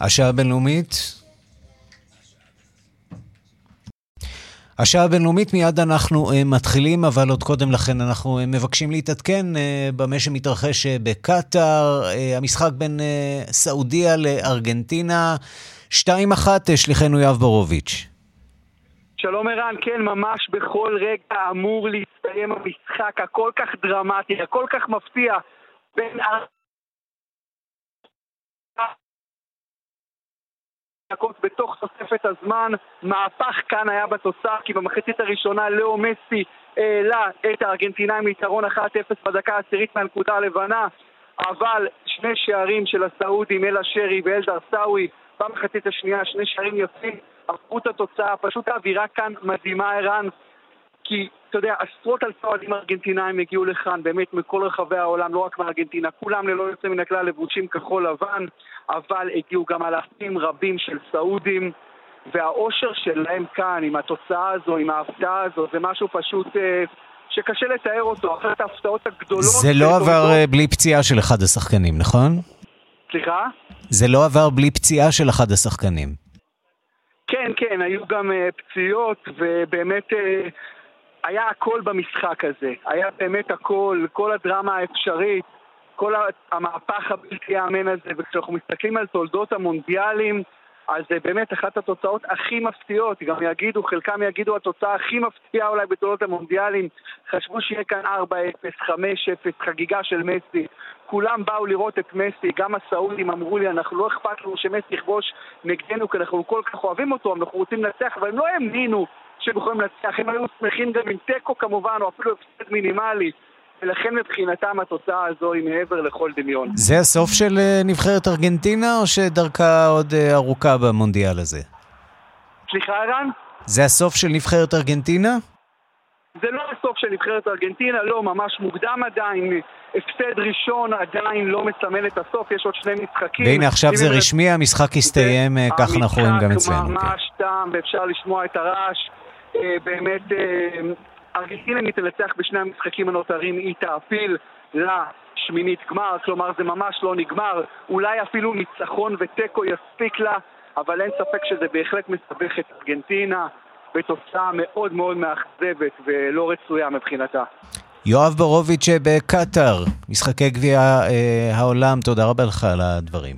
השעה הבינלאומית. השעה הבינלאומית מיד אנחנו uh, מתחילים, אבל עוד קודם לכן אנחנו uh, מבקשים להתעדכן uh, במה שמתרחש בקטאר, המשחק בין סעודיה לארגנטינה. 2-1, uh, שליחנו יואב בורוביץ'. שלום ערן, כן, ממש בכל רגע אמור להסתיים המשחק הכל כך דרמטי, הכל כך מפתיע בין... דקות בתוך תוספת הזמן. מהפך כאן היה בתוצאה, כי במחצית הראשונה לאו מסי העלה את הארגנטינאים ליתרון 1-0 בדקה העשירית מהנקודה הלבנה, אבל שני שערים של הסעודים, אלה שרי ואל דרסאווי, במחצית השנייה שני שערים יפים, הפכו את התוצאה, פשוט האווירה כאן מדהימה ערן. כי, אתה יודע, עשרות אלפי אוהדים ארגנטינאים הגיעו לכאן, באמת מכל רחבי העולם, לא רק מארגנטינה, כולם ללא יוצא מן הכלל לבושים כחול לבן, אבל הגיעו גם אלפים רבים של סעודים, והאושר שלהם כאן, עם התוצאה הזו, עם ההפתעה הזו, זה משהו פשוט... אה, שקשה לתאר אותו, אחת ההפתעות הגדולות... זה לא עבר אה, בלי פציעה של אחד השחקנים, נכון? סליחה? זה לא עבר בלי פציעה של אחד השחקנים. כן, כן, היו גם uh, פציעות, ובאמת uh, היה הכל במשחק הזה. היה באמת הכל, כל הדרמה האפשרית, כל המהפך הבלתי יאמן הזה, וכשאנחנו מסתכלים על תולדות המונדיאלים, אז זה באמת אחת התוצאות הכי מפתיעות, גם יגידו, חלקם יגידו התוצאה הכי מפתיעה אולי בתולדות המונדיאלים, חשבו שיהיה כאן 4-0, 5-0, חגיגה של מסי, כולם באו לראות את מסי, גם הסעודים אמרו לי, אנחנו לא אכפת לנו שמסי יכבוש נגדנו, כי אנחנו כל כך אוהבים אותו, אנחנו רוצים לנצח, אבל הם לא האמינו שהם יכולים לנצח, הם היו שמחים גם עם תיקו כמובן, או אפילו הפסד מינימלי. ולכן מבחינתם התוצאה הזו היא מעבר לכל דמיון. זה הסוף של אה, נבחרת ארגנטינה, או שדרכה עוד אה, ארוכה במונדיאל הזה? סליחה, ערן? זה הסוף של נבחרת ארגנטינה? זה לא הסוף של נבחרת ארגנטינה, לא, ממש מוקדם עדיין. הפסד ראשון עדיין לא מסמל את הסוף, יש עוד שני משחקים. והנה עכשיו זה רשמי, המשחק הסתיים, אה, כך אנחנו רואים גם אצלנו. המשחק ממש כן. תם, ואפשר לשמוע את הרעש. באמת ארגנטינה תנצח בשני המשחקים הנותרים, היא תעפיל לשמינית גמר, כלומר זה ממש לא נגמר, אולי אפילו ניצחון ותיקו יספיק לה, אבל אין ספק שזה בהחלט מסבך את ארגנטינה בתוצאה מאוד מאוד מאכזבת ולא רצויה מבחינתה. יואב בורוביץ' בקטאר, משחקי גביע אה, העולם, תודה רבה לך על הדברים.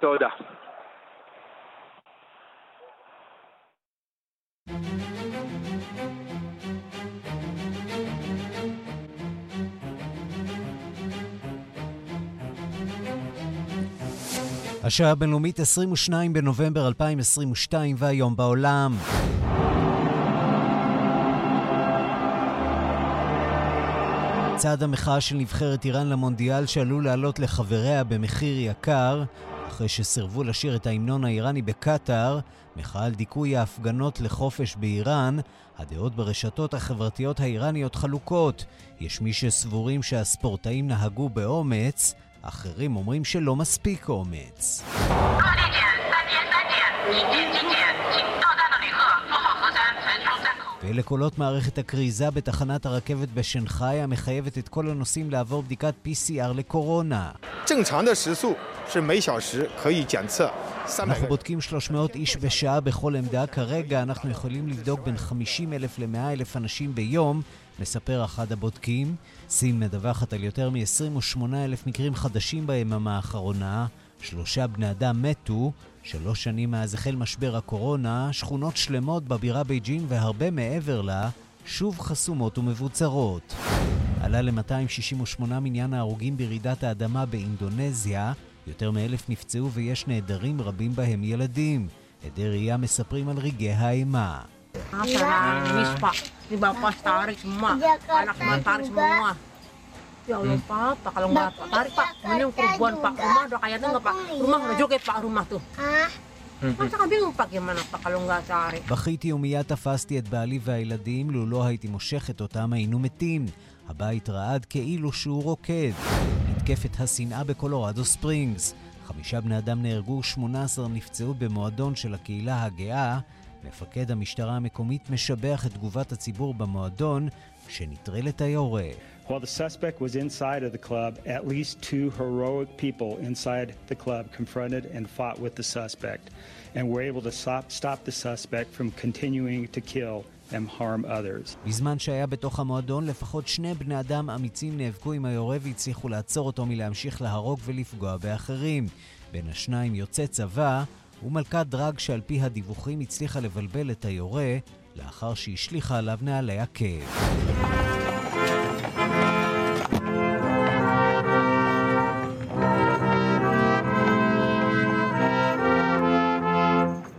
תודה. השעה הבינלאומית 22 בנובמבר 2022 והיום בעולם. צעד המחאה של נבחרת איראן למונדיאל שעלול לעלות לחבריה במחיר יקר, אחרי שסירבו לשיר את ההמנון האיראני בקטאר, מחאה על דיכוי ההפגנות לחופש באיראן, הדעות ברשתות החברתיות האיראניות חלוקות. יש מי שסבורים שהספורטאים נהגו באומץ, אחרים אומרים שלא מספיק אומץ. ואלה קולות מערכת הכריזה בתחנת הרכבת בשנגחאי המחייבת את כל הנוסעים לעבור בדיקת PCR לקורונה. אנחנו בודקים 300 איש בשעה בכל עמדה. כרגע אנחנו יכולים לבדוק בין 50 אלף ל-100 אלף אנשים ביום, מספר אחד הבודקים. סין מדווחת על יותר מ-28 אלף מקרים חדשים ביממה האחרונה. שלושה בני אדם מתו. שלוש שנים מאז החל משבר הקורונה, שכונות שלמות בבירה בייג'ין והרבה מעבר לה שוב חסומות ומבוצרות. עלה ל-268 מניין ההרוגים ברעידת האדמה באינדונזיה, יותר מאלף נפצעו ויש נעדרים רבים בהם ילדים. עדי ראייה מספרים על רגעי האימה. Ya Allah Pak, Pak kalau nggak Pak tarik Pak, mending perempuan Pak, rumah udah kayaknya nggak Pak, rumah udah joget Pak rumah tuh. בכיתי ומיד תפסתי את בעלי והילדים, לו לא הייתי מושכת אותם היינו מתים. הבית רעד כאילו שהוא רוקד. מתקפת השנאה בקולורדו ספרינגס. חמישה בני אדם נהרגו, 18 נפצעו במועדון של הקהילה הגאה. מפקד המשטרה המקומית משבח את תגובת הציבור במועדון, שנטרל את היורה. While the suspect was inside of the club, at least two heroic people inside the club confronted and fought with the suspect and were able to stop, stop the suspect from continuing to kill and harm others. בזמן שהיה בתוך המועדון, לפחות שני בני אדם אמיצים נאבקו עם היורה והצליחו לעצור אותו מלהמשיך להרוג ולפגוע באחרים. בין השניים יוצא צבא ומלכת דרג שעל פי הדיווחים הצליחה לבלבל את היורה לאחר שהשליכה עליו נעלי עקב.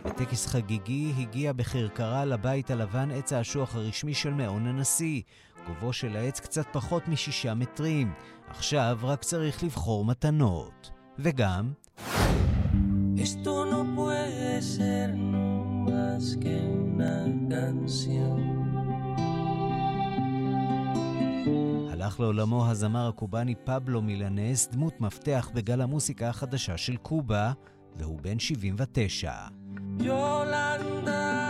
בטקס חגיגי הגיע בכרכרה לבית הלבן עץ האשוח הרשמי של מעון הנשיא. גובהו של העץ קצת פחות משישה מטרים. עכשיו רק צריך לבחור מתנות. וגם... Esto no puede ser más que una canción. הלך לעולמו הזמר הקובאני פבלו מילנס, דמות מפתח בגל המוסיקה החדשה של קובה, והוא בן 79. יולנדה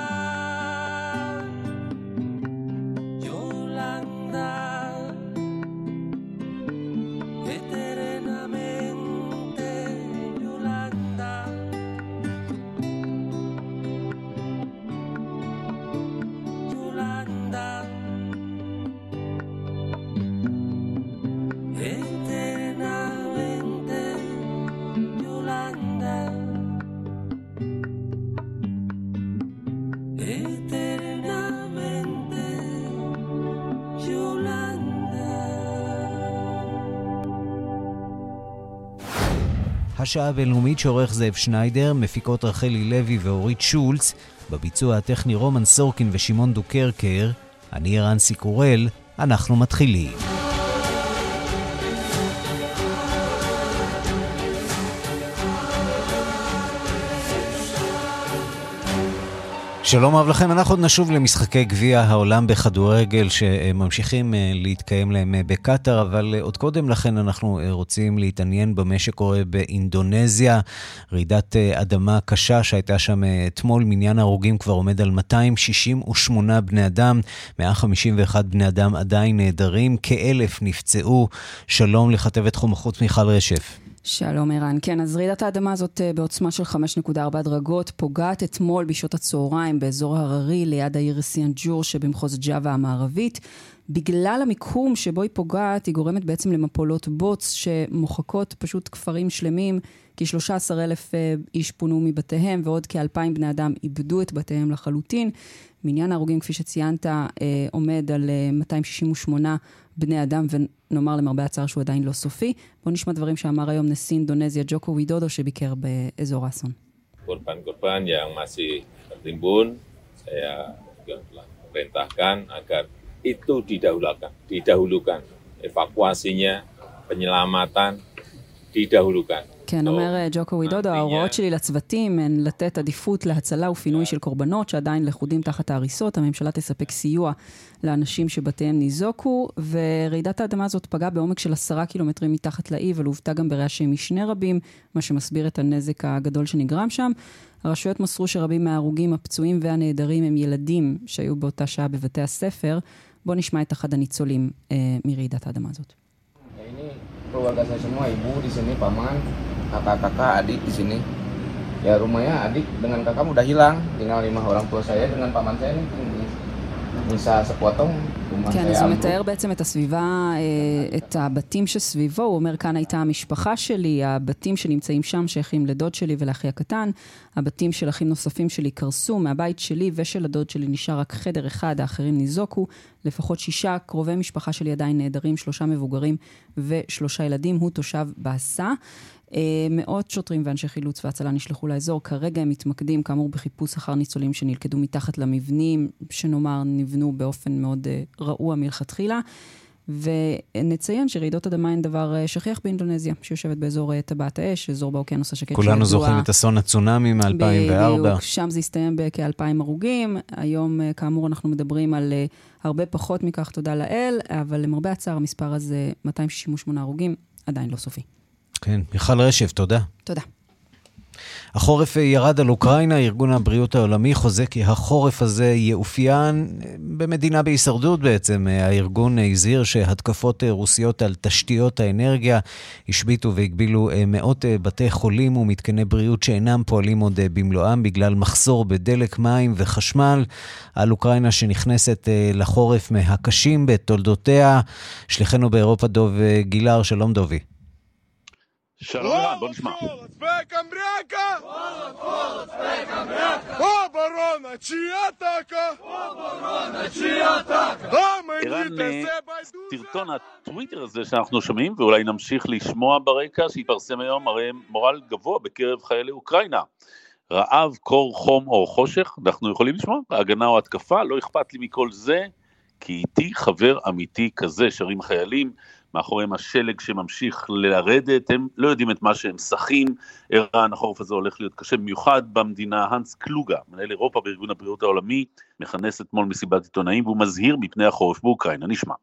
השעה הבינלאומית שעורך זאב שניידר, מפיקות רחלי לוי ואורית שולץ, בביצוע הטכני רומן סורקין ושמעון דוקרקר, אני רנסי קורל, אנחנו מתחילים. שלום רב לכם, אנחנו עוד נשוב למשחקי גביע העולם בכדורגל שממשיכים אה, להתקיים להם אה, בקטאר, אבל אה, עוד קודם לכן אנחנו רוצים להתעניין במה שקורה באינדונזיה. רעידת אדמה קשה שהייתה שם אתמול, מניין ההרוגים כבר עומד על 268 בני אדם, 151 בני אדם עדיין נעדרים, כאלף נפצעו. שלום לכתבת חום החוץ מיכל רשף. שלום ערן. כן, אז רעידת האדמה הזאת אה, בעוצמה של 5.4 דרגות פוגעת אתמול בשעות הצהריים באזור הררי ליד העיר סיאנג'ור שבמחוז ג'אווה המערבית. בגלל המיקום שבו היא פוגעת, היא גורמת בעצם למפולות בוץ שמוחקות פשוט כפרים שלמים. כ-13 אלף אה, איש פונו מבתיהם ועוד כ-2,000 בני אדם איבדו את בתיהם לחלוטין. מניין ההרוגים, כפי שציינת, אה, עומד על 268 בני אדם, ונאמר למרבה הצער שהוא עדיין לא סופי. בואו נשמע דברים שאמר היום נשיא אינדונזיה ג'וקו וידודו שביקר באזור האסון. korban-korban yang masih tertimbun, saya juga telah perintahkan agar itu didahulukan, didahulukan evakuasinya, penyelamatan didahulukan. כן, אומר אה, ג'וקו וידודו, ההוראות שלי לצוותים הן לתת עדיפות להצלה ופינוי של קורבנות שעדיין לכודים תחת ההריסות. הממשלה תספק סיוע לאנשים שבתיהם ניזוקו, ורעידת האדמה הזאת פגעה בעומק של עשרה קילומטרים מתחת לאי, ולוותה גם ברעשי משנה רבים, מה שמסביר את הנזק הגדול שנגרם שם. הרשויות מסרו שרבים מההרוגים, הפצועים והנעדרים הם ילדים שהיו באותה שעה בבתי הספר. בואו נשמע את אחד הניצולים אה, מרעידת האדמה הזאת. keluarga saya semua, ibu di sini, paman, kakak-kakak, adik di sini. Ya rumahnya adik dengan kakak udah hilang, tinggal lima orang tua saya dengan paman saya ini bisa sepotong כן, אז הוא מתאר בעצם את הסביבה, אה, את הבתים שסביבו, הוא אומר, כאן הייתה המשפחה שלי, הבתים שנמצאים שם שייכים לדוד שלי ולאחי הקטן, הבתים של אחים נוספים שלי קרסו, מהבית שלי ושל הדוד שלי נשאר רק חדר אחד, האחרים ניזוקו, לפחות שישה קרובי משפחה שלי עדיין נעדרים, שלושה מבוגרים ושלושה ילדים, הוא תושב בעשה. אה, מאות שוטרים ואנשי חילוץ והצלה נשלחו לאזור. כרגע הם מתמקדים, כאמור, בחיפוש אחר ניצולים שנלכדו מתחת למבנים, שנאמר, נבנו באופן מאוד uh, רעוע מלכתחילה. ונציין שרעידות אדמה הן דבר uh, שכיח באינדונזיה, שיושבת באזור טבעת האש, אזור באוקיינוס השקט כולנו שידוע... זוכרים את אסון הצונאמי מ-2004. בדיוק, שם זה הסתיים בכ-2,000 הרוגים. היום, כאמור, אנחנו מדברים על הרבה פחות מכך, תודה לאל, אבל למרבה הצער, המספר הזה, 268 הרוגים, עדיין לא סופי. כן, מיכל רשף, תודה. תודה. החורף ירד על אוקראינה, ארגון הבריאות העולמי חוזה כי החורף הזה יאופיין במדינה בהישרדות בעצם. הארגון הזהיר שהתקפות רוסיות על תשתיות האנרגיה השביתו והגבילו מאות בתי חולים ומתקני בריאות שאינם פועלים עוד במלואם בגלל מחסור בדלק, מים וחשמל. על אוקראינה שנכנסת לחורף מהקשים בתולדותיה. שליחנו באירופה דוב גילר, שלום דובי. שלום ערן, בוא נשמע. ערן, סרטון הטוויטר הזה שאנחנו שומעים, ואולי נמשיך לשמוע ברקע, שהתפרסם היום, הרי מורל גבוה בקרב חיילי אוקראינה. רעב, קור, חום או חושך, אנחנו יכולים לשמוע? הגנה או התקפה, לא אכפת לי מכל זה, כי איתי חבר אמיתי כזה, שרים החיילים, מאחוריהם השלג שממשיך לרדת, הם לא יודעים את מה שהם שחים, ערן, החורף הזה הולך להיות קשה במיוחד במדינה. הנס קלוגה, מנהל אירופה בארגון הבריאות העולמי, מכנס אתמול מסיבת עיתונאים והוא מזהיר מפני החורף באוקראינה. נשמע.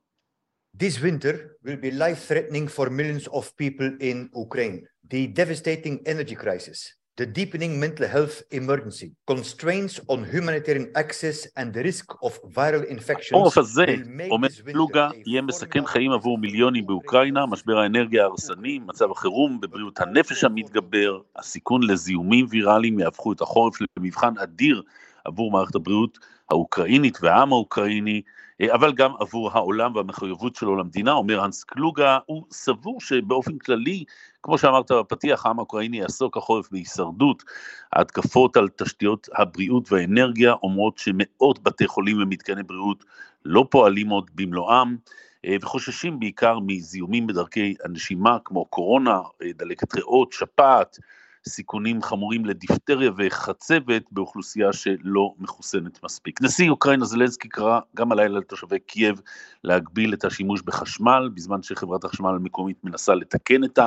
This winter will be life-threatening for millions of people in Ukraine. The devastating energy crisis, the deepening mental health emergency, constraints on humanitarian access and the risk of viral infections. העורף הזה, אומר פלוגה, יהיה מסכן חיים עבור מיליונים באוקראינה, משבר האנרגיה ההרסני, מצב החירום בבריאות הנפש המתגבר, הסיכון לזיהומים ויראליים יהפכו את החורף למבחן אדיר עבור מערכת הבריאות האוקראינית והעם האוקראיני, אבל גם עבור העולם והמחויבות שלו למדינה, אומר הנס קלוגה, הוא סבור שבאופן כללי, כמו שאמרת בפתיח, העם האוקראיני יעסוק החורף בהישרדות. ההתקפות על תשתיות הבריאות והאנרגיה אומרות שמאות בתי חולים ומתקני בריאות לא פועלים עוד במלואם. וחוששים בעיקר מזיהומים בדרכי הנשימה כמו קורונה, דלקת ריאות, שפעת, סיכונים חמורים לדיפטריה וחצבת באוכלוסייה שלא מחוסנת מספיק. נשיא אוקראינה זלנסקי קרא גם הלילה לתושבי קייב להגביל את השימוש בחשמל, בזמן שחברת החשמל המקומית מנסה לתקן את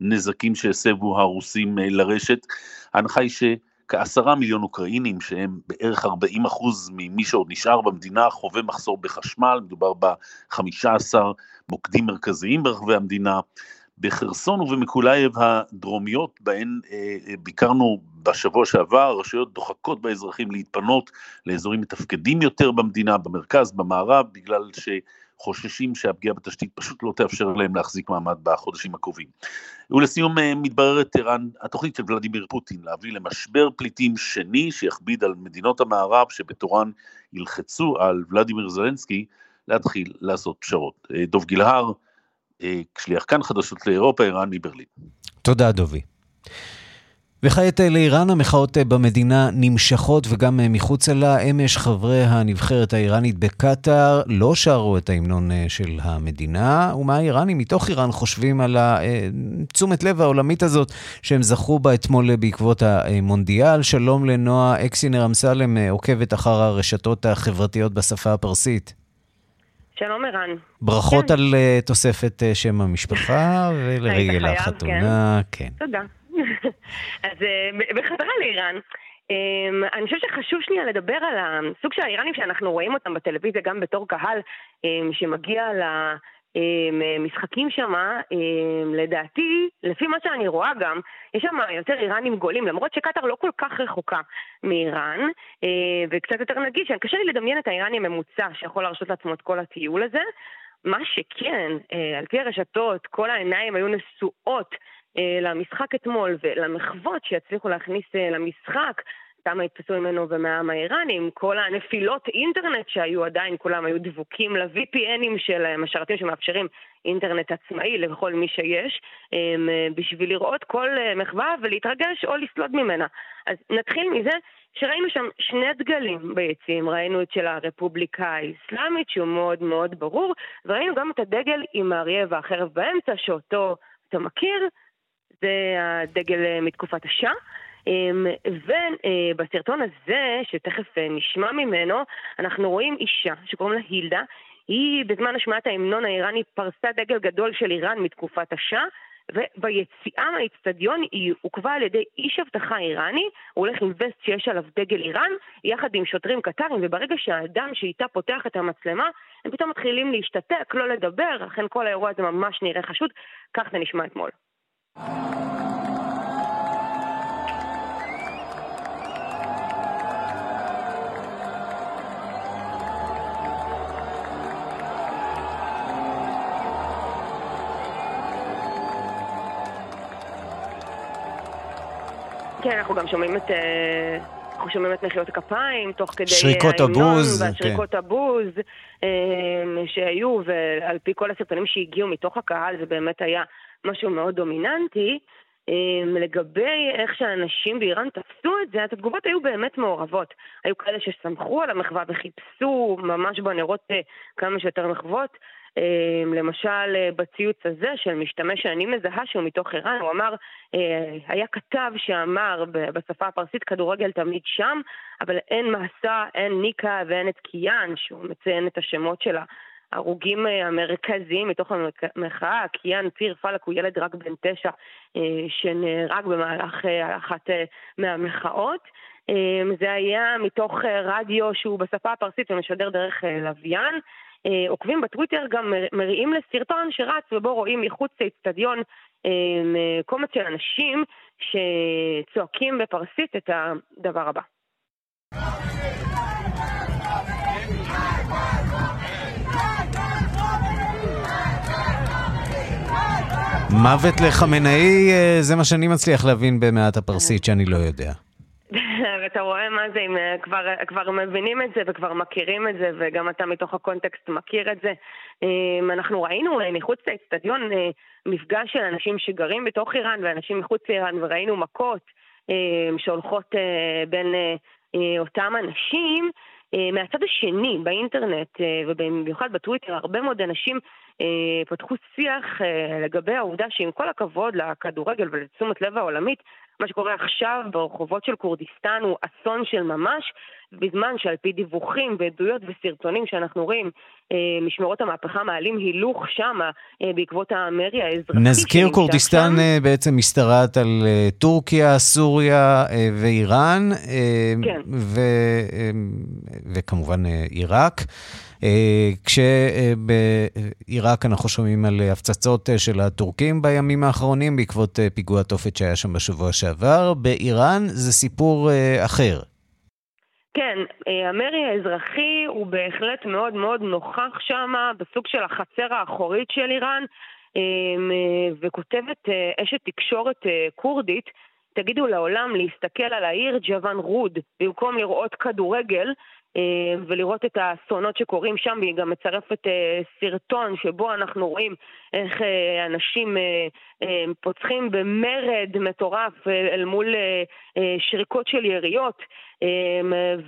הנזקים שהסבו הרוסים לרשת. ההנחה היא ש... כעשרה מיליון אוקראינים שהם בערך 40 אחוז ממי שעוד נשאר במדינה חווה מחסור בחשמל, מדובר ב-15 מוקדים מרכזיים ברחבי המדינה, בחרסון ובמיקולאייב הדרומיות, בהן אה, ביקרנו בשבוע שעבר, הרשויות דוחקות באזרחים להתפנות לאזורים מתפקדים יותר במדינה, במרכז, במערב, בגלל שחוששים שהפגיעה בתשתית פשוט לא תאפשר להם להחזיק מעמד בחודשים הקרובים. ולסיום אה, מתבררת ערן, התוכנית של ולדימיר פוטין להביא למשבר פליטים שני שיכביד על מדינות המערב שבתורן ילחצו על ולדימיר זלנסקי להתחיל לעשות פשרות. אה, דוב גילהר, שליח כאן חדשות לאירופה, ערן מברלין. תודה, דובי. וכעת לאיראן המחאות במדינה נמשכות וגם מחוצה לה. אמש חברי הנבחרת האיראנית בקטאר לא שרו את ההמנון של המדינה, ומה האיראנים מתוך איראן חושבים על תשומת לב העולמית הזאת שהם זכו בה אתמול בעקבות המונדיאל. שלום לנועה אקסינר אמסלם, עוקבת אחר הרשתות החברתיות בשפה הפרסית. שלום ערן. ברכות כן. על uh, תוספת uh, שם המשפחה ולרגל החתונה, כן. כן. תודה. אז uh, בחזרה לאיראן, um, אני חושבת שחשוב שנייה לדבר על הסוג של האיראנים שאנחנו רואים אותם בטלוויזיה גם בתור קהל um, שמגיע ל... משחקים שם, לדעתי, לפי מה שאני רואה גם, יש שם יותר איראנים גולים, למרות שקטאר לא כל כך רחוקה מאיראן, וקצת יותר נגיד שקשה לי לדמיין את האיראני הממוצע שיכול להרשות לעצמו את כל הטיול הזה. מה שכן, על פי הרשתות, כל העיניים היו נשואות למשחק אתמול ולמחוות שיצליחו להכניס למשחק. כמה יתפסו ממנו ומהעם האיראני, עם כל הנפילות אינטרנט שהיו עדיין, כולם היו דבוקים ל-VPNים של המשרתים שמאפשרים אינטרנט עצמאי לכל מי שיש, בשביל לראות כל מחווה ולהתרגש או לסלוד ממנה. אז נתחיל מזה שראינו שם שני דגלים ביציעים, ראינו את של הרפובליקה האסלאמית שהוא מאוד מאוד ברור, וראינו גם את הדגל עם האריה והחרב באמצע, שאותו אתה מכיר, זה הדגל מתקופת השאה. ובסרטון הזה, שתכף נשמע ממנו, אנחנו רואים אישה שקוראים לה הילדה. היא בזמן השמעת ההמנון האיראני פרסה דגל גדול של איראן מתקופת השאה, וביציאה מהאיצטדיון היא עוכבה על ידי איש אבטחה איראני, הוא הולך עם וסט שיש עליו דגל איראן, יחד עם שוטרים קטרים, וברגע שהאדם שאיתה פותח את המצלמה, הם פתאום מתחילים להשתתק, לא לדבר, אכן כל האירוע הזה ממש נראה חשוד, כך זה נשמע אתמול. כן, אנחנו גם שומעים את... אנחנו שומעים את מחיאות הכפיים, תוך כדי שריקות הבוז, והשריקות כן. הבוז שהיו, ועל פי כל הסרטונים שהגיעו מתוך הקהל, זה באמת היה משהו מאוד דומיננטי. אמ, לגבי איך שאנשים באיראן תפסו את זה, אז התגובות היו באמת מעורבות. היו כאלה שסמכו על המחווה וחיפשו ממש בנרות אה, כמה שיותר מחוות. אמ, למשל, אה, בציוץ הזה של משתמש שאני מזהה שהוא מתוך איראן, הוא אמר, אה, היה כתב שאמר בשפה הפרסית, כדורגל תמיד שם, אבל אין מסע, אין ניקה ואין את קיאן, שהוא מציין את השמות שלה. ההרוגים אה, המרכזיים מתוך המחאה, קיאן פיר פלק הוא ילד רק בן תשע שנהרג במהלך אחת מהמחאות. זה היה מתוך רדיו שהוא בשפה הפרסית ומשדר דרך לוויין. עוקבים בטוויטר גם מריעים לסרטון שרץ ובו רואים מחוץ לאצטדיון קומץ של אנשים שצועקים בפרסית את הדבר הבא. מוות לחמינאי, אה, זה מה שאני מצליח להבין במעט הפרסית שאני לא יודע. ואתה רואה מה זה, אם אה, כבר, כבר מבינים את זה וכבר מכירים את זה, וגם אתה מתוך הקונטקסט מכיר את זה. אה, אנחנו ראינו מחוץ לאצטדיון מפגש של אנשים שגרים בתוך איראן ואנשים מחוץ לאיראן, וראינו מכות שהולכות בין אותם אנשים. מהצד השני, באינטרנט ובמיוחד בטוויטר, הרבה מאוד אנשים אה, פתחו שיח אה, לגבי העובדה שעם כל הכבוד לכדורגל ולתשומת לב העולמית, מה שקורה עכשיו ברחובות של כורדיסטן הוא אסון של ממש, בזמן שעל פי דיווחים ועדויות וסרטונים שאנחנו רואים, אה, משמרות המהפכה מעלים הילוך שמה בעקבות המרי האזרחי. נזכיר, כורדיסטן שם. בעצם משתרעת על טורקיה, סוריה ואיראן, כן. ו, וכמובן עיראק. אה, כשבעיראק אנחנו שומעים על הפצצות אה, של הטורקים בימים האחרונים בעקבות אה, פיגוע תופת שהיה שם בשבוע שעבר. באיראן זה סיפור אחר. כן, המרי האזרחי הוא בהחלט מאוד מאוד נוכח שם, בסוג של החצר האחורית של איראן, וכותבת אשת תקשורת כורדית, תגידו לעולם להסתכל על העיר ג'וואן רוד במקום לראות כדורגל, אה, ולראות את האסונות שקורים שם, והיא גם מצרפת אה, סרטון שבו אנחנו רואים איך אה, אנשים פוצחים במרד מטורף אל מול שריקות של יריות.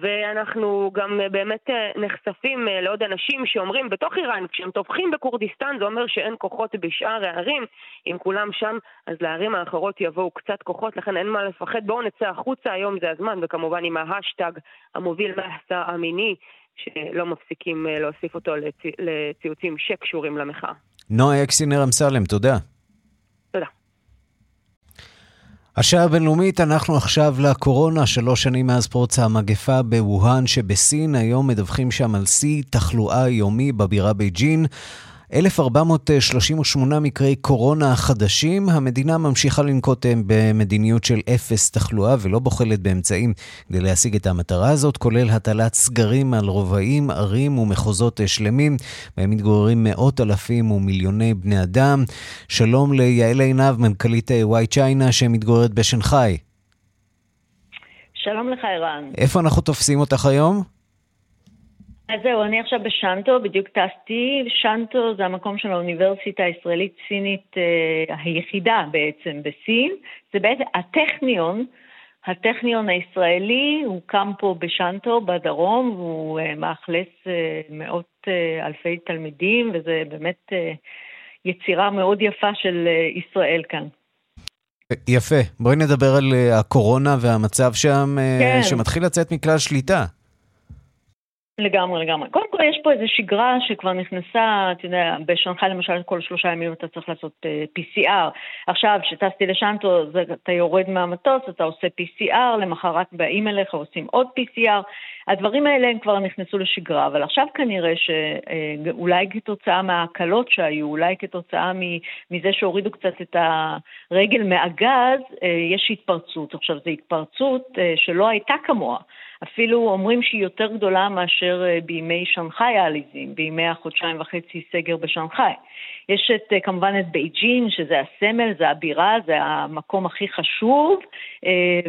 ואנחנו גם באמת נחשפים לעוד אנשים שאומרים בתוך איראן, כשהם טובחים בכורדיסטן זה אומר שאין כוחות בשאר הערים, אם כולם שם אז לערים האחרות יבואו קצת כוחות, לכן אין מה לפחד, בואו נצא החוצה, היום זה הזמן, וכמובן עם ההשטג המוביל מהסה אמיני, שלא מפסיקים אה, להוסיף אותו לציוצים שקשורים למחאה. נועה אקסינר אמסלם, תודה. תודה. השעה הבינלאומית, אנחנו עכשיו לקורונה, שלוש שנים מאז פרוץ המגפה בווהאן שבסין, היום מדווחים שם על שיא תחלואה יומי בבירה בייג'ין. 1,438 מקרי קורונה חדשים. המדינה ממשיכה לנקוט אה, במדיניות של אפס תחלואה ולא בוחלת באמצעים כדי להשיג את המטרה הזאת, כולל הטלת סגרים על רובעים, ערים ומחוזות אה, שלמים, בהם מתגוררים מאות אלפים ומיליוני בני אדם. שלום ליעל עינב, מנכ"לית וואי אה, צ'יינה שמתגוררת בשנגחאי. שלום לך, ערן. איפה אנחנו תופסים אותך היום? אז זהו, אני עכשיו בשנטו, בדיוק טסתי. שנטו זה המקום של האוניברסיטה הישראלית-סינית אה, היחידה בעצם בסין. זה בעצם הטכניון, הטכניון הישראלי הוקם פה בשנטו בדרום, והוא אה, מאכלס אה, מאות אה, אלפי תלמידים, וזה באמת אה, יצירה מאוד יפה של אה, ישראל כאן. יפה. בואי נדבר על אה, הקורונה והמצב שם, אה, כן. שמתחיל לצאת מכלל שליטה. לגמרי, לגמרי. קודם כל יש פה איזו שגרה שכבר נכנסה, אתה יודע, בשנגחאי למשל כל שלושה ימים אתה צריך לעשות uh, אה, PCR. עכשיו, כשטסתי לשנטו, אתה יורד מהמטוס, אתה עושה PCR, למחרת באים אליך, עושים עוד PCR. הדברים האלה הם כבר נכנסו לשגרה, אבל עכשיו כנראה שאולי uh, כתוצאה מההקלות שהיו, אולי כתוצאה מזה שהורידו קצת את הרגל מהגז, uh, יש התפרצות. עכשיו, זו התפרצות שלא הייתה כמוה. אפילו אומרים שהיא יותר גדולה מאשר מאשר בימי שנגחאי העליזים, בימי החודשיים וחצי סגר בשנגחאי. יש את, כמובן את בייג'ין, שזה הסמל, זה הבירה, זה המקום הכי חשוב,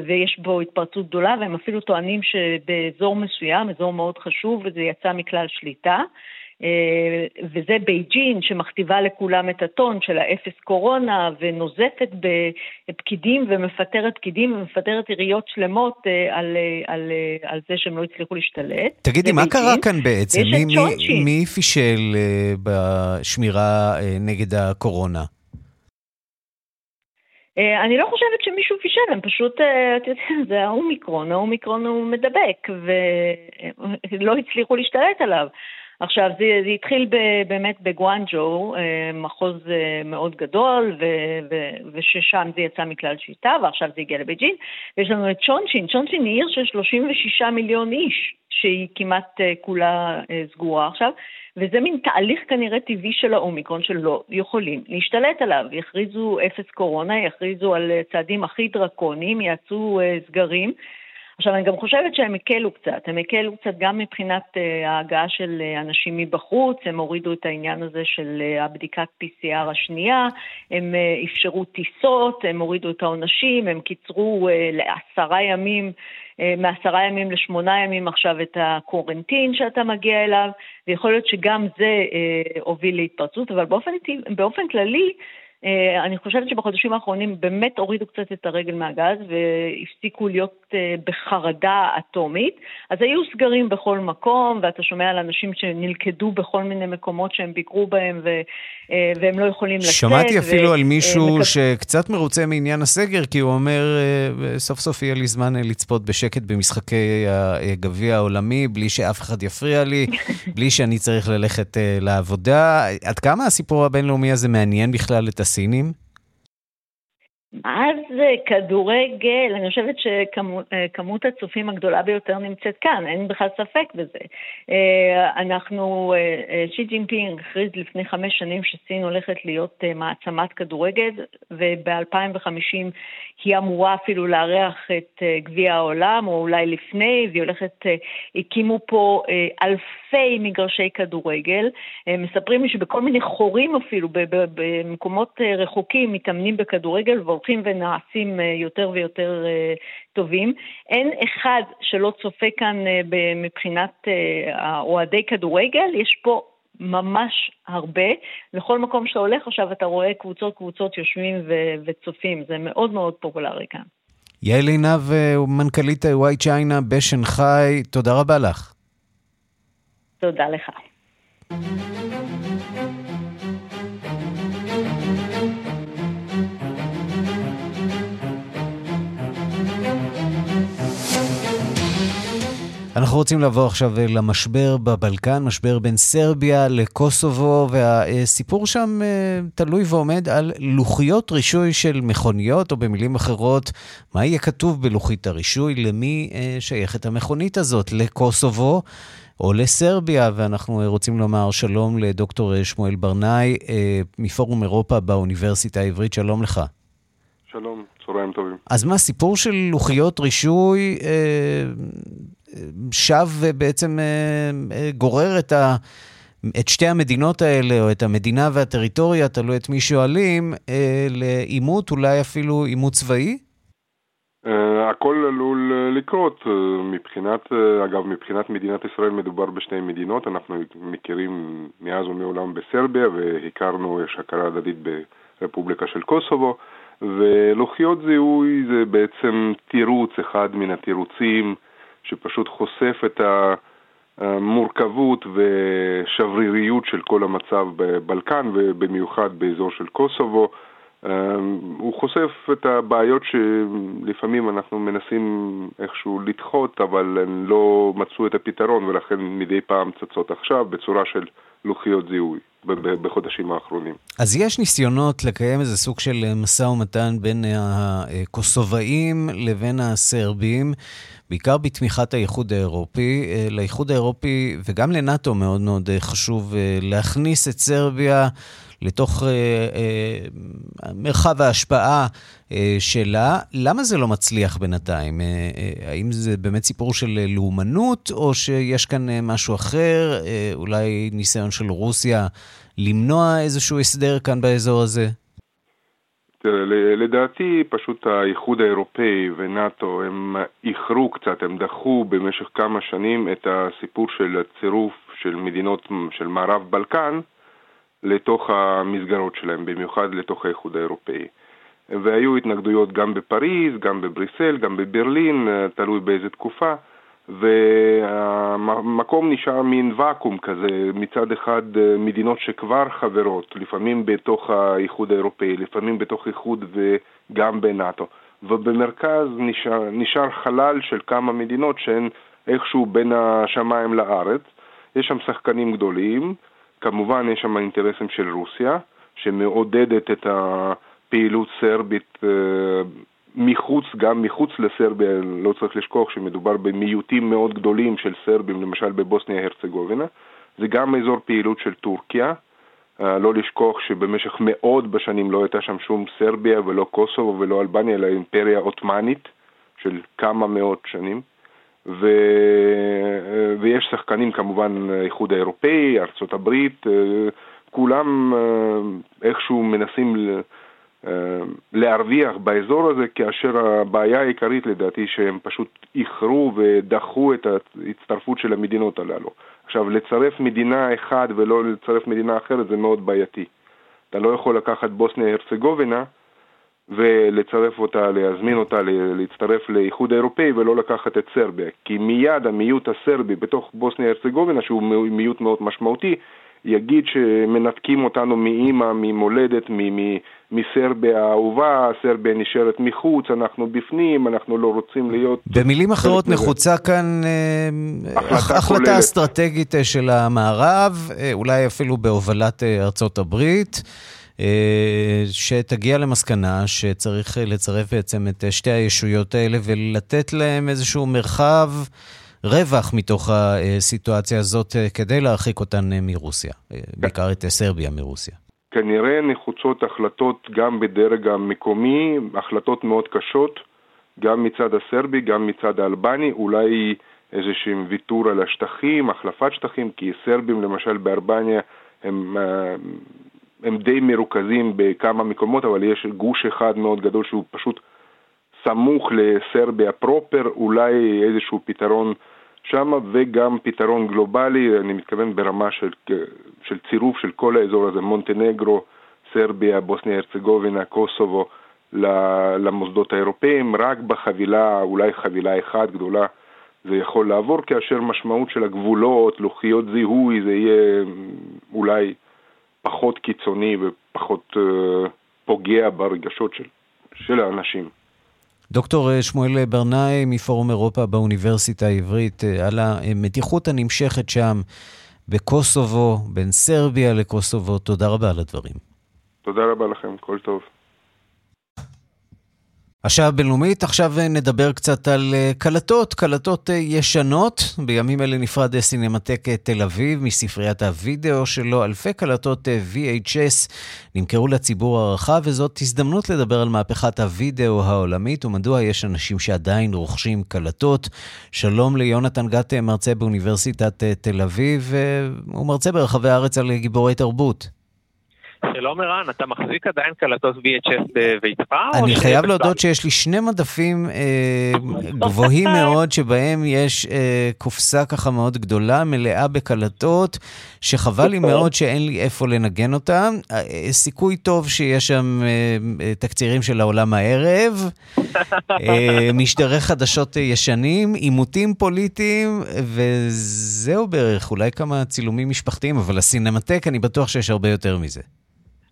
ויש בו התפרצות גדולה, והם אפילו טוענים שבאזור מסוים, אזור מאוד חשוב, וזה יצא מכלל שליטה. אה, וזה בייג'ין שמכתיבה לכולם את הטון של האפס קורונה ונוזפת בפקידים ומפטרת פקידים ומפטרת עיריות שלמות אה, על, אה, על, על זה שהם לא הצליחו להשתלט. תגידי, מה קרה כאן בעצם? מי, מי, מי פישל בשמירה נגד הקורונה? אני לא חושבת שמישהו פישל, הם פשוט, אתה יודע, זה האומיקרון, האומיקרון הוא מדבק ולא הצליחו להשתלט עליו. עכשיו, זה, זה התחיל ב, באמת בגואנג'ו, אה, מחוז אה, מאוד גדול, ו, ו, וששם זה יצא מכלל שיטה, ועכשיו זה הגיע לבייג'ין. ויש לנו את צ'ונצ'ין, צ'ונצ'ין היא עיר של 36 מיליון איש, שהיא כמעט אה, כולה סגורה עכשיו, וזה מין תהליך כנראה טבעי של האומיקרון שלא יכולים להשתלט עליו. יכריזו אפס קורונה, יכריזו על צעדים הכי דרקוניים, יעשו סגרים. עכשיו, אני גם חושבת שהם הקלו קצת, הם הקלו קצת גם מבחינת uh, ההגעה של uh, אנשים מבחוץ, הם הורידו את העניין הזה של uh, הבדיקת PCR השנייה, הם אפשרו טיסות, הם הורידו את העונשים, הם קיצרו לעשרה ימים, מעשרה ימים לשמונה ימים עכשיו את הקורנטין שאתה מגיע אליו, ויכול להיות שגם זה uh, הוביל להתפרצות, אבל באופן, באופן כללי, אה, אני חושבת שבחודשים האחרונים באמת הורידו קצת את הרגל מהגז והפסיקו להיות אה, בחרדה אטומית. אז היו סגרים בכל מקום, ואתה שומע על אנשים שנלכדו בכל מיני מקומות שהם ביקרו בהם ו, אה, והם לא יכולים לצאת. שמעתי אפילו ו... על מישהו מקב... שקצת מרוצה מעניין הסגר, כי הוא אומר, סוף סוף יהיה לי זמן לצפות בשקט במשחקי הגביע העולמי, בלי שאף אחד יפריע לי, בלי שאני צריך ללכת לעבודה. עד כמה הסיפור הבינלאומי הזה מעניין בכלל את הס... הסינים? מה זה כדורגל? אני חושבת שכמות הצופים הגדולה ביותר נמצאת כאן, אין בכלל ספק בזה. אה, אנחנו, אה, אה, שי ג'ינפינג הכריז לפני חמש שנים שסין הולכת להיות מעצמת כדורגל, וב-2050 היא אמורה אפילו לארח את גביע העולם, או אולי לפני, והיא הולכת, הקימו פה אלפי מגרשי כדורגל. מספרים לי שבכל מיני חורים אפילו, במקומות רחוקים, מתאמנים בכדורגל, הולכים ונעשים אה, יותר ויותר אה, טובים. אין אחד שלא צופה כאן אה, מבחינת אוהדי כדורגל, יש פה ממש הרבה. לכל מקום שאתה הולך עכשיו אתה רואה קבוצות קבוצות יושבים ו- וצופים, זה מאוד מאוד פופולרי כאן. יעל עינב, מנכ"לית וואי צ'יינה בשנגחאי, תודה רבה לך. תודה לך. אנחנו רוצים לעבור עכשיו למשבר בבלקן, משבר בין סרביה לקוסובו, והסיפור שם אה, תלוי ועומד על לוחיות רישוי של מכוניות, או במילים אחרות, מה יהיה כתוב בלוחית הרישוי, למי אה, שייכת המכונית הזאת, לקוסובו או לסרביה, ואנחנו רוצים לומר שלום לדוקטור שמואל ברנאי מפורום אירופה באוניברסיטה העברית, שלום לך. שלום, צהריים טובים. אז מה, סיפור של לוחיות רישוי אה, שב ובעצם אה, אה, גורר את, ה, את שתי המדינות האלה, או את המדינה והטריטוריה, תלוי את מי שואלים, אה, לעימות, אולי אפילו עימות צבאי? הכל עלול לקרות. מבחינת, אגב, מבחינת מדינת ישראל מדובר בשתי מדינות, אנחנו מכירים מאז ומעולם בסרביה והכרנו, יש הכרה הדדית ברפובליקה של קוסובו, ולוחיות זיהוי זה בעצם תירוץ, אחד מן התירוצים שפשוט חושף את המורכבות ושבריריות של כל המצב בבלקן ובמיוחד באזור של קוסובו. אמ, הוא חושף את הבעיות שלפעמים אנחנו מנסים איכשהו לדחות, אבל הן לא מצאו את הפתרון ולכן מדי פעם צצות עכשיו בצורה של לוחיות זיהוי. בחודשים האחרונים. אז יש ניסיונות לקיים איזה סוג של משא ומתן בין הקוסובאים לבין הסרבים. בעיקר בתמיכת האיחוד האירופי. אה, לאיחוד האירופי וגם לנאט"ו מאוד מאוד אה, חשוב אה, להכניס את סרביה לתוך מרחב ההשפעה שלה. למה זה לא מצליח בינתיים? האם זה באמת סיפור של לאומנות, או שיש כאן משהו אחר, אולי ניסיון של רוסיה למנוע איזשהו הסדר כאן באזור הזה? תראה, לדעתי פשוט האיחוד האירופאי ונאט"ו הם איחרו קצת, הם דחו במשך כמה שנים את הסיפור של הצירוף של מדינות של מערב בלקן לתוך המסגרות שלהם, במיוחד לתוך האיחוד האירופאי. והיו התנגדויות גם בפריז, גם בבריסל, גם בברלין, תלוי באיזה תקופה. והמקום נשאר מין ואקום כזה, מצד אחד אה, מדינות שכבר חברות, לפעמים בתוך האיחוד האירופאי, לפעמים בתוך איחוד וגם בנאט"ו, ובמרכז נשאר, נשאר חלל של כמה מדינות שהן איכשהו בין השמיים לארץ. יש שם שחקנים גדולים, כמובן יש שם אינטרסים של רוסיה, שמעודדת את הפעילות סרבית אה, מחוץ, גם מחוץ לסרביה, לא צריך לשכוח שמדובר במיעוטים מאוד גדולים של סרבים, למשל בבוסניה הרצגובינה. זה גם אזור פעילות של טורקיה. אה, לא לשכוח שבמשך מאות בשנים לא הייתה שם שום סרביה ולא קוסובו ולא אלבניה, אלא אימפריה עות'מאנית של כמה מאות שנים. ו... אה, ויש שחקנים כמובן, האיחוד האירופאי, ארצות הברית, אה, כולם איכשהו מנסים להרוויח באזור הזה, כאשר הבעיה העיקרית לדעתי שהם פשוט איחרו ודחו את ההצטרפות של המדינות הללו. עכשיו, לצרף מדינה אחת ולא לצרף מדינה אחרת זה מאוד בעייתי. אתה לא יכול לקחת בוסניה הרצגובינה ולצרף אותה, להזמין אותה להצטרף לאיחוד האירופאי ולא לקחת את סרביה, כי מיד המיעוט הסרבי בתוך בוסניה הרצגובינה, שהוא מיעוט מאוד משמעותי, יגיד שמנתקים אותנו מאימא, ממולדת, מסרביה האהובה, סרביה נשארת מחוץ, אנחנו בפנים, אנחנו לא רוצים להיות... במילים אחרות, נחוצה כאן אה, החלטה, החלטה אסטרטגית אה, של המערב, אה, אולי אפילו בהובלת ארצות הברית. שתגיע למסקנה שצריך לצרף בעצם את שתי הישויות האלה ולתת להם איזשהו מרחב רווח מתוך הסיטואציה הזאת כדי להרחיק אותן מרוסיה, בעיקר את סרביה מרוסיה. כנראה נחוצות החלטות גם בדרג המקומי, החלטות מאוד קשות, גם מצד הסרבי, גם מצד האלבני, אולי איזשהם ויתור על השטחים, החלפת שטחים, כי סרבים למשל באלבניה הם, אה, הם די מרוכזים בכמה מקומות, אבל יש גוש אחד מאוד גדול שהוא פשוט סמוך לסרביה פרופר, אולי איזשהו פתרון שם, וגם פתרון גלובלי, אני מתכוון ברמה של, של צירוף של כל האזור הזה, מונטנגרו, סרביה, בוסניה הרצגובינה, קוסובו, למוסדות האירופאים, רק בחבילה, אולי חבילה אחת גדולה, זה יכול לעבור, כאשר משמעות של הגבולות, לוחיות זיהוי, זה יהיה אולי פחות קיצוני ופחות uh, פוגע ברגשות של, של האנשים. דוקטור אה, שמואל ברנאי מפורום אירופה באוניברסיטה העברית, אה, על המתיחות הנמשכת שם בקוסובו, בין סרביה לקוסובו. תודה רבה על הדברים. תודה רבה לכם, כל טוב. השעה הבינלאומית, עכשיו נדבר קצת על אה, קלטות, קלטות אה, ישנות. בימים אלה נפרד סינמטק אה, תל אביב מספריית הווידאו שלו. אלפי קלטות VHS נמכרו לציבור הרחב, וזאת הזדמנות לדבר על מהפכת הווידאו העולמית ומדוע יש אנשים שעדיין רוכשים קלטות. שלום ליונתן גת, מרצה באוניברסיטת תל אביב, הוא מרצה ברחבי הארץ על גיבורי תרבות. שלום ערן, אתה מחזיק עדיין קלטות VHS בביתך? אני חייב להודות שיש לי שני מדפים אה, גבוהים מאוד, שבהם יש אה, קופסה ככה מאוד גדולה, מלאה בקלטות, שחבל לי מאוד שאין לי איפה לנגן אותם. אה, סיכוי טוב שיש שם תקצירים של העולם הערב, משדרי חדשות ישנים, עימותים פוליטיים, וזהו בערך, אולי כמה צילומים משפחתיים, אבל הסינמטק, אני בטוח שיש הרבה יותר מזה.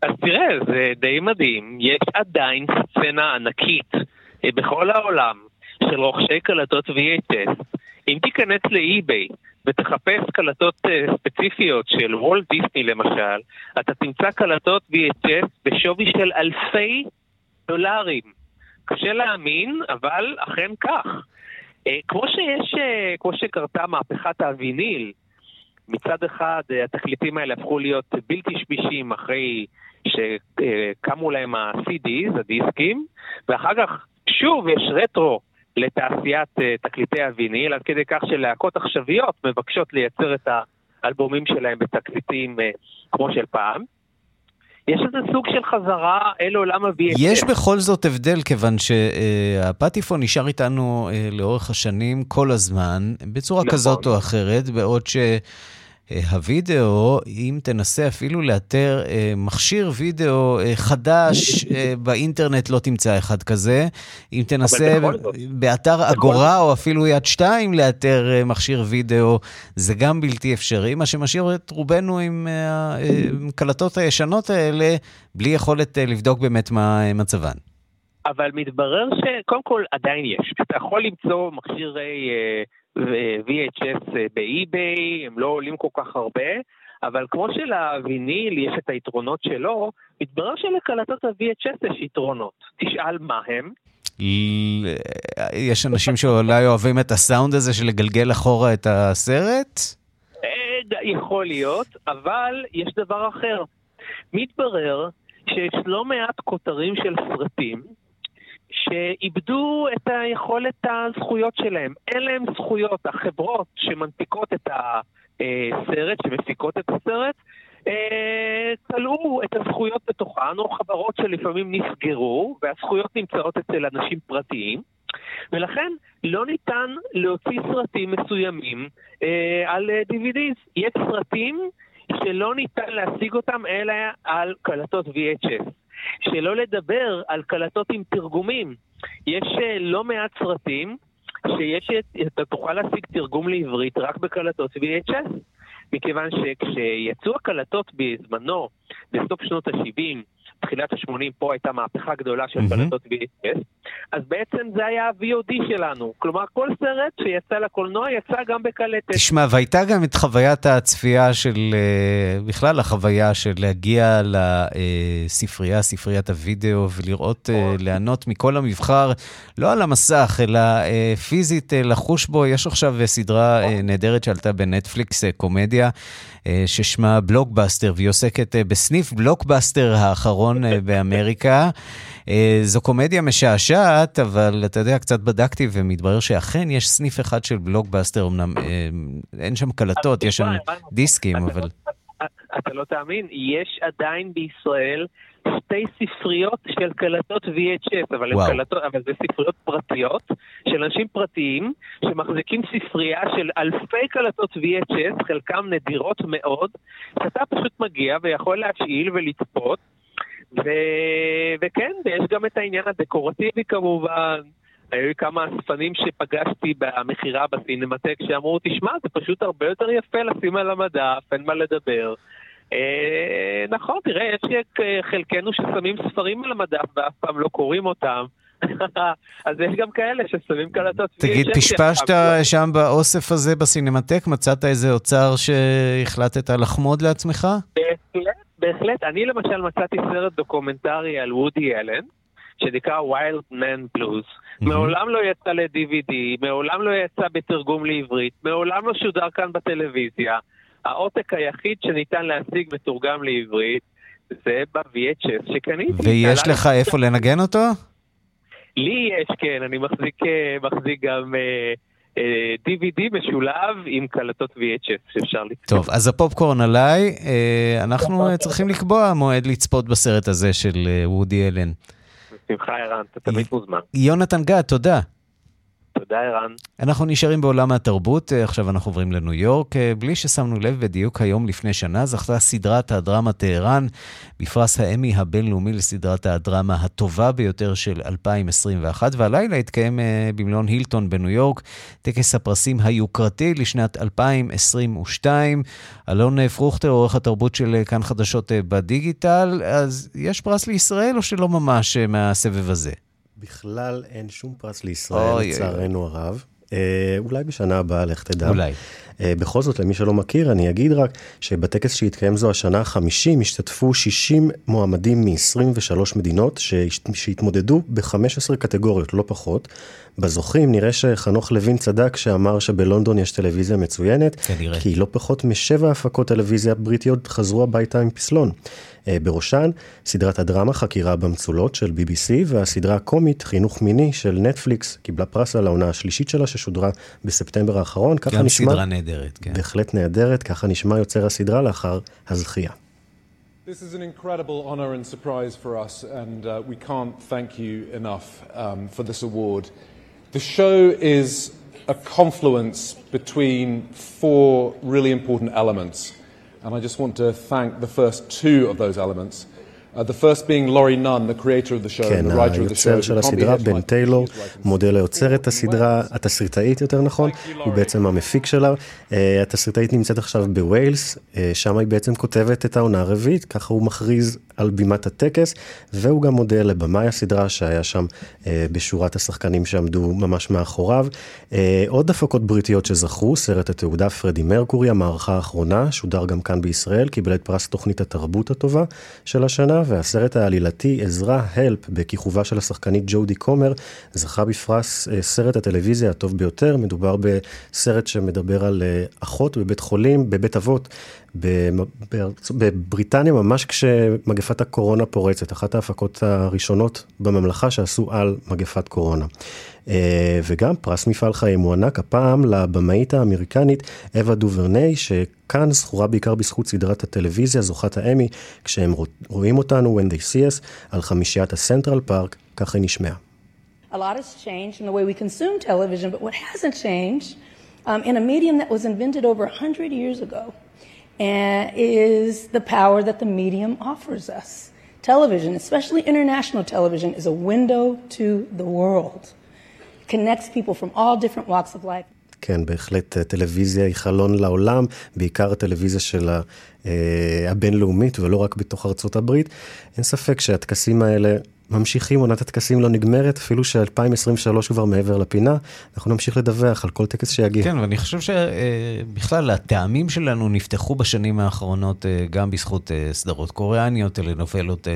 אז תראה, זה די מדהים, יש עדיין סצנה ענקית אה, בכל העולם של רוכשיי קלטות VHS. אם תיכנס לאי-ביי ותחפש קלטות אה, ספציפיות של וולט דיסני למשל, אתה תמצא קלטות VHS בשווי של אלפי דולרים. קשה להאמין, אבל אכן כך. אה, כמו שיש, כמו שקרתה מהפכת הוויניל, מצד אחד, התקליטים האלה הפכו להיות בלתי שמישים אחרי שקמו להם ה-CDs, הדיסקים, ואחר כך שוב יש רטרו לתעשיית תקליטי הוויניל, עד כדי כך שלהקות עכשוויות מבקשות לייצר את האלבומים שלהם בתקליטים כמו של פעם. יש איזה סוג של חזרה אל עולם ה-VHS. יש בכל זאת הבדל, כיוון שהפטיפון נשאר איתנו לאורך השנים כל הזמן, בצורה נכון. כזאת או אחרת, בעוד ש... הווידאו, אם תנסה אפילו לאתר אה, מכשיר וידאו אה, חדש אה, באינטרנט, לא תמצא אחד כזה. אם תנסה באתר אגורה או אפילו יד שתיים לאתר אה, מכשיר וידאו, זה גם בלתי אפשרי, מה שמשאיר את רובנו עם הקלטות אה, הישנות האלה, בלי יכולת אה, לבדוק באמת מה אה, מצבן. אבל מתברר שקודם כל עדיין יש. אתה יכול למצוא מכשירי... אה, VHS אה, באי-ביי, הם לא עולים כל כך הרבה, אבל כמו שלוויניל יש את היתרונות שלו, מתברר שלקלטות ה-VHS יש יתרונות. תשאל מה הם. יש אנשים שאולי אוהבים את הסאונד הזה של לגלגל אחורה את הסרט? אה, יכול להיות, אבל יש דבר אחר. מתברר שיש לא מעט כותרים של סרטים שאיבדו את היכולת הזכויות שלהם. אין להם זכויות. החברות שמנפיקות את הסרט, שמפיקות את הסרט, כלאו את הזכויות בתוכן, או חברות שלפעמים נסגרו, והזכויות נמצאות אצל אנשים פרטיים, ולכן לא ניתן להוציא סרטים מסוימים אה, על DVDs. יש סרטים שלא ניתן להשיג אותם אלא על קלטות VHS. שלא לדבר על קלטות עם תרגומים. יש אה, לא מעט סרטים שיש, אתה תוכל להשיג תרגום לעברית רק בקלטות VHS. מכיוון שכשיצאו הקלטות בזמנו, בסוף שנות ה-70, תחילת ה-80 פה הייתה מהפכה גדולה של קלטות VHS, אז בעצם זה היה ה-VOD שלנו. כלומר, כל סרט שיצא לקולנוע יצא גם בקלטת. תשמע, והייתה גם את חוויית הצפייה של, אה, בכלל החוויה של להגיע לספרייה, ספריית הוידאו, ולראות, אה, נכון. ליהנות מכל המבחר, לא על המסך, אלא אה, פיזית לחוש בו. יש עכשיו סדרה נכון. נהדרת שעלתה בנטפליקס, קומדיה. ששמה בלוקבאסטר, והיא עוסקת בסניף בלוקבאסטר האחרון אה, באמריקה. זו קומדיה משעשעת, אבל אתה יודע, קצת בדקתי ומתברר שאכן יש סניף אחד של בלוקבאסטר, אמנם אין שם קלטות, יש שם דיסקים, אבל... אתה לא תאמין, יש עדיין בישראל שתי ספריות של קלטות VHS, אבל, קלטות, אבל זה ספריות פרטיות של אנשים פרטיים שמחזיקים ספרייה של אלפי קלטות VHS, חלקם נדירות מאוד, שאתה פשוט מגיע ויכול להשאיל ולצפות. ו... וכן, ויש גם את העניין הדקורטיבי כמובן. היו לי כמה אספנים שפגשתי במכירה בסינמטק שאמרו, תשמע, זה פשוט הרבה יותר יפה לשים על המדף, אין מה לדבר. אה, נכון, תראה, יש חלקנו ששמים ספרים על המדף ואף פעם לא קוראים אותם. אז יש גם כאלה ששמים קלטות. תגיד, פשפשת שם באוסף הזה בסינמטק? מצאת איזה אוצר שהחלטת לחמוד לעצמך? בהחלט, בהחלט. אני למשל מצאתי סרט דוקומנטרי על וודי אלן, שנקרא Wild Man Blues. מעולם לא יצא ל-DVD, מעולם לא יצא בתרגום לעברית, מעולם לא שודר כאן בטלוויזיה. העותק היחיד שניתן להשיג מתורגם לעברית זה ב-VHS שקניתי. ויש לך איפה לנגן אותו? לי יש, כן, אני מחזיק, אה, מחזיק גם... uh, uh, DVD משולב עם קלטות VHS שאפשר לצפות. טוב, אז הפופקורן עליי, uh, אנחנו צריכים לקבוע מועד לצפות בסרט הזה של וודי אלן. בשמחה, ערן, אתה תמיד מוזמן. יונתן גת, תודה. תודה, ערן. אנחנו נשארים בעולם התרבות, אה, עכשיו אנחנו עוברים לניו יורק. אה, בלי ששמנו לב, בדיוק היום לפני שנה זכתה סדרת הדרמה טהרן בפרס האמי הבינלאומי לסדרת הדרמה הטובה ביותר של 2021, והלילה התקיים אה, במלון הילטון בניו יורק טקס הפרסים היוקרתי לשנת 2022. אלון פרוכטר, עורך התרבות של כאן חדשות בדיגיטל, אז יש פרס לישראל או שלא ממש מהסבב הזה? בכלל אין שום פרס לישראל, לצערנו הרב. אולי בשנה הבאה, לך תדע. אולי. אה, בכל זאת, למי שלא מכיר, אני אגיד רק שבטקס שהתקיים זו השנה ה-50, השתתפו 60 מועמדים מ-23 מדינות שהתמודדו ב-15 קטגוריות, לא פחות. בזוכים נראה שחנוך לוין צדק שאמר שבלונדון יש טלוויזיה מצוינת, כנראה. כי לא פחות משבע הפקות טלוויזיה בריטיות חזרו הביתה עם פסלון. אה, בראשן סדרת הדרמה חקירה במצולות של BBC והסדרה הקומית חינוך מיני של נטפליקס קיבלה פרס על העונה השלישית שלה ששודרה בספטמבר האחרון. גם נשמע, סדרה נהדרת, כן. בהחלט נהדרת, ככה נשמע יוצר הסדרה לאחר הזכייה. This is an incredible honor and surprise for us, and uh, we can't thank you enough um, for this award. The show is a confluence between four really important elements. And I just want to thank the first two of those elements. Uh, the first being Laurie Nunn, the creator of the show, כן, the writer of the show. היוצר של הסדרה, בן טיילור, מודל ליוצרת הסדרה, התסריטאית יותר נכון, הוא בעצם המפיק שלה. Uh, התסריטאית נמצאת עכשיו בווילס, uh, שם היא בעצם כותבת את העונה הרביעית, ככה הוא מכריז על בימת הטקס, והוא גם מודל לבמאי הסדרה שהיה שם uh, בשורת השחקנים שעמדו ממש מאחוריו. Uh, עוד הפקות בריטיות שזכו, סרט התעודה פרדי מרקורי, המערכה האחרונה, שודר גם כאן בישראל, קיבל את פרס תוכנית התרבות הטובה של השנה. והסרט העלילתי עזרה הלפ בכיכובה של השחקנית ג'ודי קומר זכה בפרס סרט הטלוויזיה הטוב ביותר. מדובר בסרט שמדבר על אחות בבית חולים, בבית אבות, בבריטניה ממש כשמגפת הקורונה פורצת, אחת ההפקות הראשונות בממלכה שעשו על מגפת קורונה. וגם פרס מפעל חיים מוענק הפעם לבמאית האמריקנית אווה דוברני, שכאן זכורה בעיקר בזכות סדרת הטלוויזיה, זוכת האמי, כשהם רואים אותנו, When They See Us, על חמישיית הסנטרל פארק, ככה היא נשמעה. A lot has changed in the way we consume television, but what hasn't changed um, in a medium that was invented over 100 years ago and is the power that the medium offers us. Television, especially international television, is a window to the world. It connects people from all different walks of life. כן, בהחלט טלוויזיה היא חלון לעולם, בעיקר הטלוויזיה של הבינלאומית ולא רק בתוך ארצות הברית. אין ספק שהטקסים האלה ממשיכים, עונת הטקסים לא נגמרת, אפילו ש-2023 כבר מעבר לפינה, אנחנו נמשיך לדווח על כל טקס שיגיע. כן, ואני חושב שבכלל הטעמים שלנו נפתחו בשנים האחרונות גם בזכות סדרות קוריאניות, טלנובלות.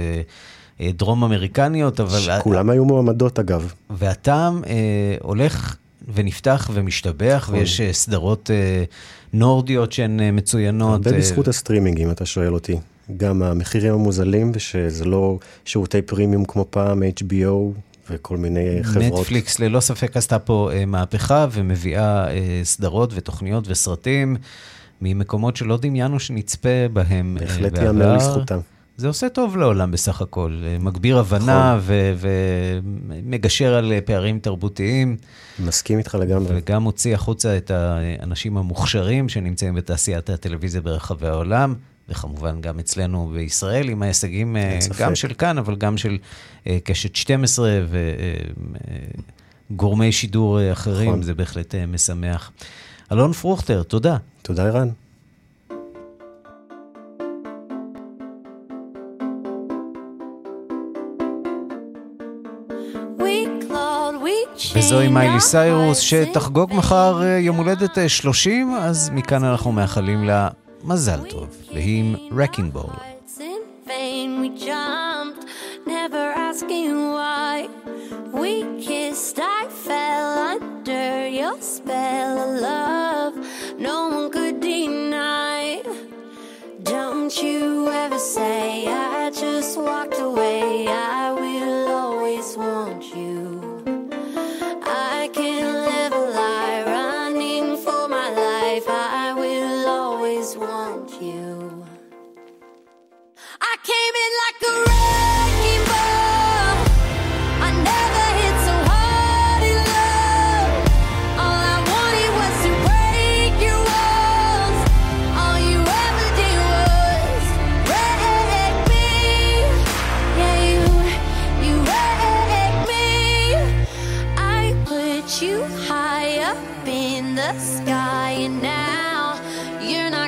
דרום אמריקניות, אבל... שכולם היו מועמדות אגב. והטעם אה, הולך ונפתח ומשתבח, ויש סדרות אה, נורדיות שהן מצוינות. הרבה בזכות הסטרימינג, אם אתה שואל אותי. גם המחירים המוזלים, ושזה לא שירותי פרימיום כמו פעם, HBO וכל מיני חברות. נטפליקס ללא ספק עשתה פה אה, מהפכה ומביאה אה, סדרות ותוכניות וסרטים ממקומות שלא דמיינו שנצפה בהם. בהחלט ייאמר לזכותם. זה עושה טוב לעולם בסך הכל, מגביר הבנה ומגשר על פערים תרבותיים. מסכים איתך לגמרי. וגם מוציא החוצה את האנשים המוכשרים שנמצאים בתעשיית הטלוויזיה ברחבי העולם. וכמובן גם אצלנו בישראל, עם ההישגים גם של כאן, אבל גם של קשת 12 וגורמי שידור אחרים, נכון. זה בהחלט משמח. אלון פרוכטר, תודה. תודה, ערן. וזוהי מיילי סיירוס, שתחגוג מחר יום הולדת 30, אז מכאן אנחנו מאחלים לה מזל טוב, והיא עם רקינג בול. High up in the sky, and now you're not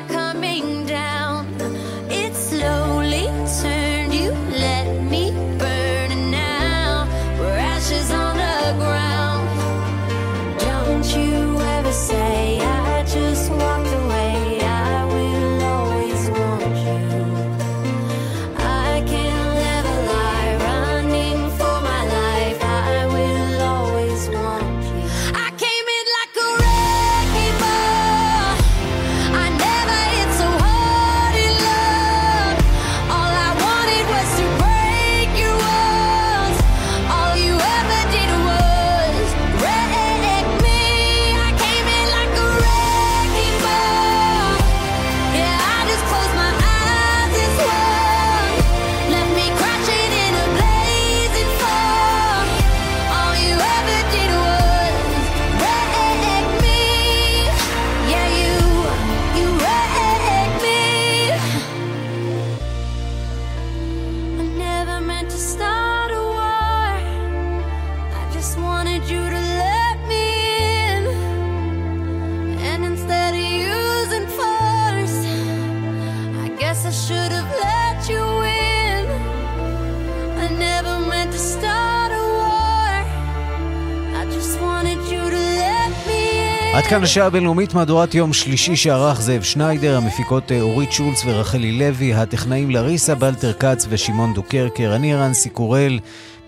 עד כאן השעה הבינלאומית, מהדורת יום שלישי שערך זאב שניידר, המפיקות אה, אורית שולץ ורחלי לוי, הטכנאים לריסה בלטר כץ ושמעון דוקרקר, אני ערן סיקורל.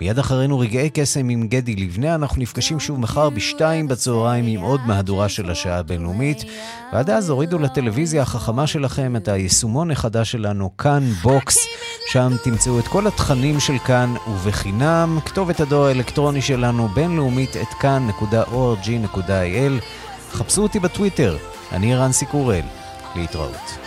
מיד אחרינו רגעי קסם עם גדי ליבנה, אנחנו נפגשים שוב מחר בשתיים בצהריים עם עוד מהדורה של השעה הבינלאומית. ועד אז הורידו לטלוויזיה החכמה שלכם את היישומון החדש שלנו, כאן בוקס. שם תמצאו את כל התכנים של כאן ובחינם. כתובת הדואר האלקטרוני שלנו, בינלאומית at כאן.org.il. חפשו אותי בטוויטר, אני רנסי קורל. להתראות.